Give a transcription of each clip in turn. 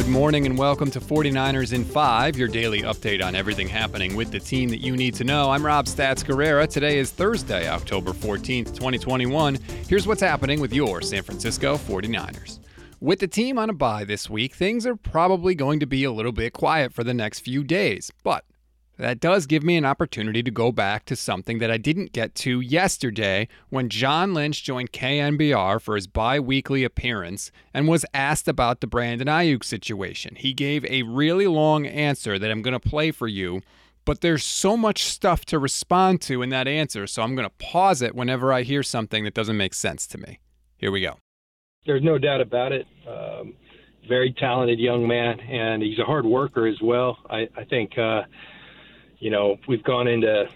Good morning and welcome to 49ers in 5, your daily update on everything happening with the team that you need to know. I'm Rob Stats Guerrera. Today is Thursday, October 14th, 2021. Here's what's happening with your San Francisco 49ers. With the team on a bye this week, things are probably going to be a little bit quiet for the next few days, but that does give me an opportunity to go back to something that I didn't get to yesterday when John Lynch joined KNBR for his bi weekly appearance and was asked about the Brandon Aiyuk situation. He gave a really long answer that I'm going to play for you, but there's so much stuff to respond to in that answer, so I'm going to pause it whenever I hear something that doesn't make sense to me. Here we go. There's no doubt about it. Um, very talented young man, and he's a hard worker as well. I, I think. Uh, you know, we've gone into,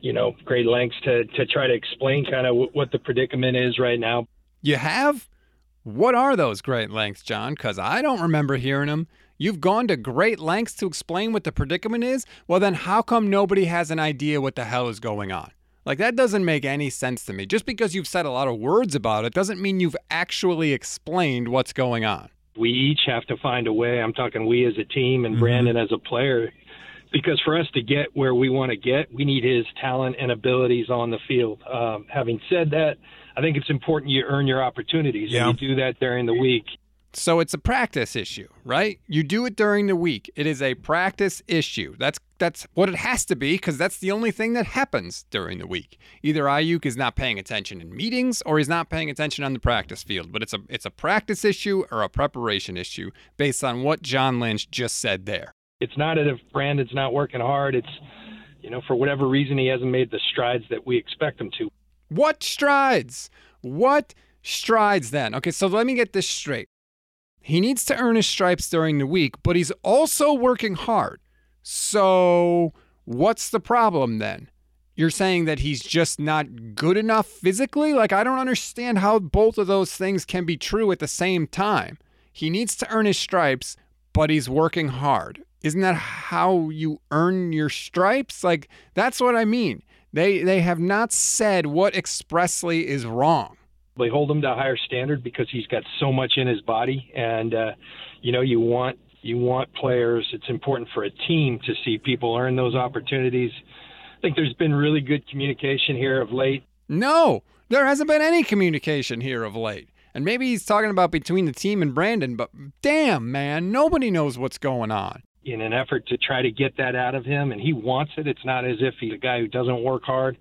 you know, great lengths to, to try to explain kind of w- what the predicament is right now. You have? What are those great lengths, John? Because I don't remember hearing them. You've gone to great lengths to explain what the predicament is? Well, then how come nobody has an idea what the hell is going on? Like, that doesn't make any sense to me. Just because you've said a lot of words about it doesn't mean you've actually explained what's going on. We each have to find a way. I'm talking we as a team and mm-hmm. Brandon as a player because for us to get where we want to get, we need his talent and abilities on the field. Um, having said that, I think it's important you earn your opportunities. Yeah. And you do that during the week. So it's a practice issue, right? You do it during the week. It is a practice issue. That's that's what it has to be because that's the only thing that happens during the week. Either Aiyuk is not paying attention in meetings or he's not paying attention on the practice field. But it's a it's a practice issue or a preparation issue based on what John Lynch just said there it's not as if Brandon's not working hard. It's, you know, for whatever reason, he hasn't made the strides that we expect him to. What strides? What strides then? Okay, so let me get this straight. He needs to earn his stripes during the week, but he's also working hard. So, what's the problem then? You're saying that he's just not good enough physically? Like, I don't understand how both of those things can be true at the same time. He needs to earn his stripes, but he's working hard. Isn't that how you earn your stripes? Like that's what I mean. They they have not said what expressly is wrong. They hold him to a higher standard because he's got so much in his body, and uh, you know you want you want players. It's important for a team to see people earn those opportunities. I think there's been really good communication here of late. No, there hasn't been any communication here of late. And maybe he's talking about between the team and Brandon, but damn, man, nobody knows what's going on in an effort to try to get that out of him, and he wants it. It's not as if he's a guy who doesn't work hard.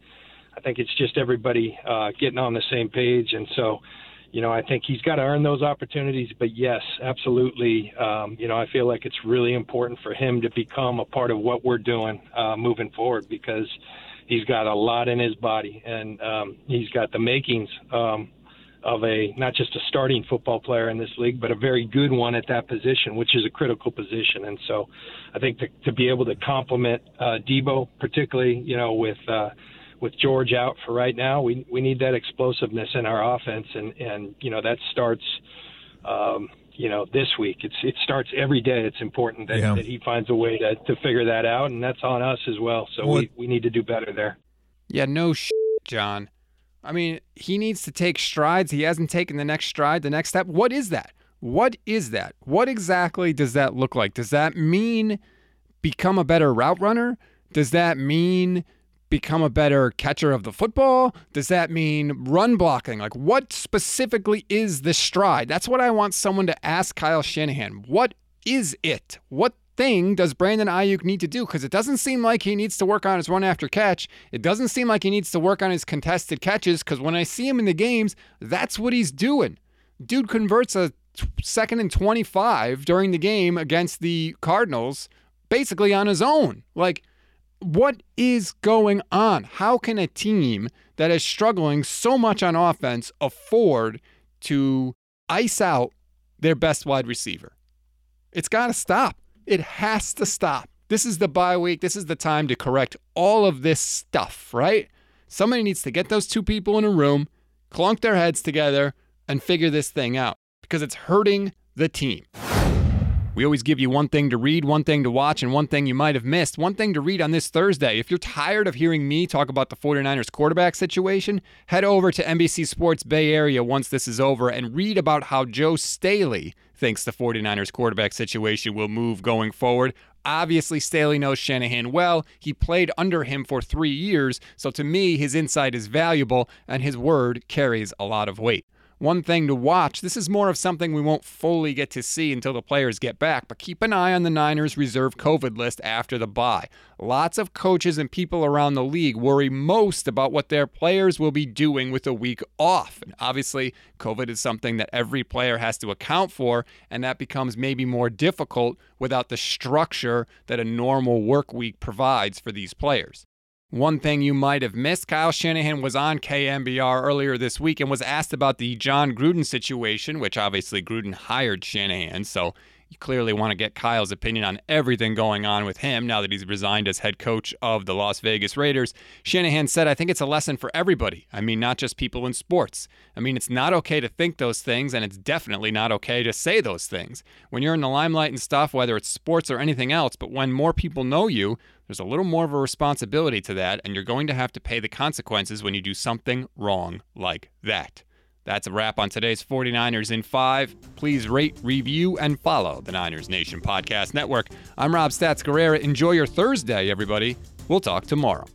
I think it's just everybody uh, getting on the same page, and so, you know, I think he's got to earn those opportunities. But yes, absolutely, um, you know, I feel like it's really important for him to become a part of what we're doing uh, moving forward because he's got a lot in his body, and um, he's got the makings. Um, of a not just a starting football player in this league, but a very good one at that position, which is a critical position. And so, I think to, to be able to complement uh, Deebo, particularly you know with uh, with George out for right now, we we need that explosiveness in our offense, and and you know that starts. Um, you know, this week. It's it starts every day. It's important that, yeah. that he finds a way to, to figure that out, and that's on us as well. So we, we need to do better there. Yeah, no sh- John. I mean, he needs to take strides. He hasn't taken the next stride, the next step. What is that? What is that? What exactly does that look like? Does that mean become a better route runner? Does that mean become a better catcher of the football? Does that mean run blocking? Like, what specifically is the stride? That's what I want someone to ask Kyle Shanahan. What is it? What thing does Brandon Aiyuk need to do? Because it doesn't seem like he needs to work on his run after catch. It doesn't seem like he needs to work on his contested catches. Because when I see him in the games, that's what he's doing. Dude converts a second and 25 during the game against the Cardinals basically on his own. Like, what is going on? How can a team that is struggling so much on offense afford to ice out their best wide receiver? It's got to stop. It has to stop. This is the bye week. This is the time to correct all of this stuff, right? Somebody needs to get those two people in a room, clunk their heads together, and figure this thing out because it's hurting the team. We always give you one thing to read, one thing to watch, and one thing you might have missed. One thing to read on this Thursday. If you're tired of hearing me talk about the 49ers quarterback situation, head over to NBC Sports Bay Area once this is over and read about how Joe Staley thinks the 49ers quarterback situation will move going forward. Obviously, Staley knows Shanahan well. He played under him for three years, so to me, his insight is valuable and his word carries a lot of weight one thing to watch. This is more of something we won't fully get to see until the players get back, but keep an eye on the Niners reserve COVID list after the bye. Lots of coaches and people around the league worry most about what their players will be doing with a week off. And obviously, COVID is something that every player has to account for, and that becomes maybe more difficult without the structure that a normal work week provides for these players. One thing you might have missed Kyle Shanahan was on KNBR earlier this week and was asked about the Jon Gruden situation, which obviously Gruden hired Shanahan. So you clearly want to get Kyle's opinion on everything going on with him now that he's resigned as head coach of the Las Vegas Raiders. Shanahan said, I think it's a lesson for everybody. I mean, not just people in sports. I mean, it's not okay to think those things, and it's definitely not okay to say those things. When you're in the limelight and stuff, whether it's sports or anything else, but when more people know you, there's a little more of a responsibility to that, and you're going to have to pay the consequences when you do something wrong like that. That's a wrap on today's 49ers in 5. Please rate, review, and follow the Niners Nation Podcast Network. I'm Rob Stats Guerrera. Enjoy your Thursday, everybody. We'll talk tomorrow.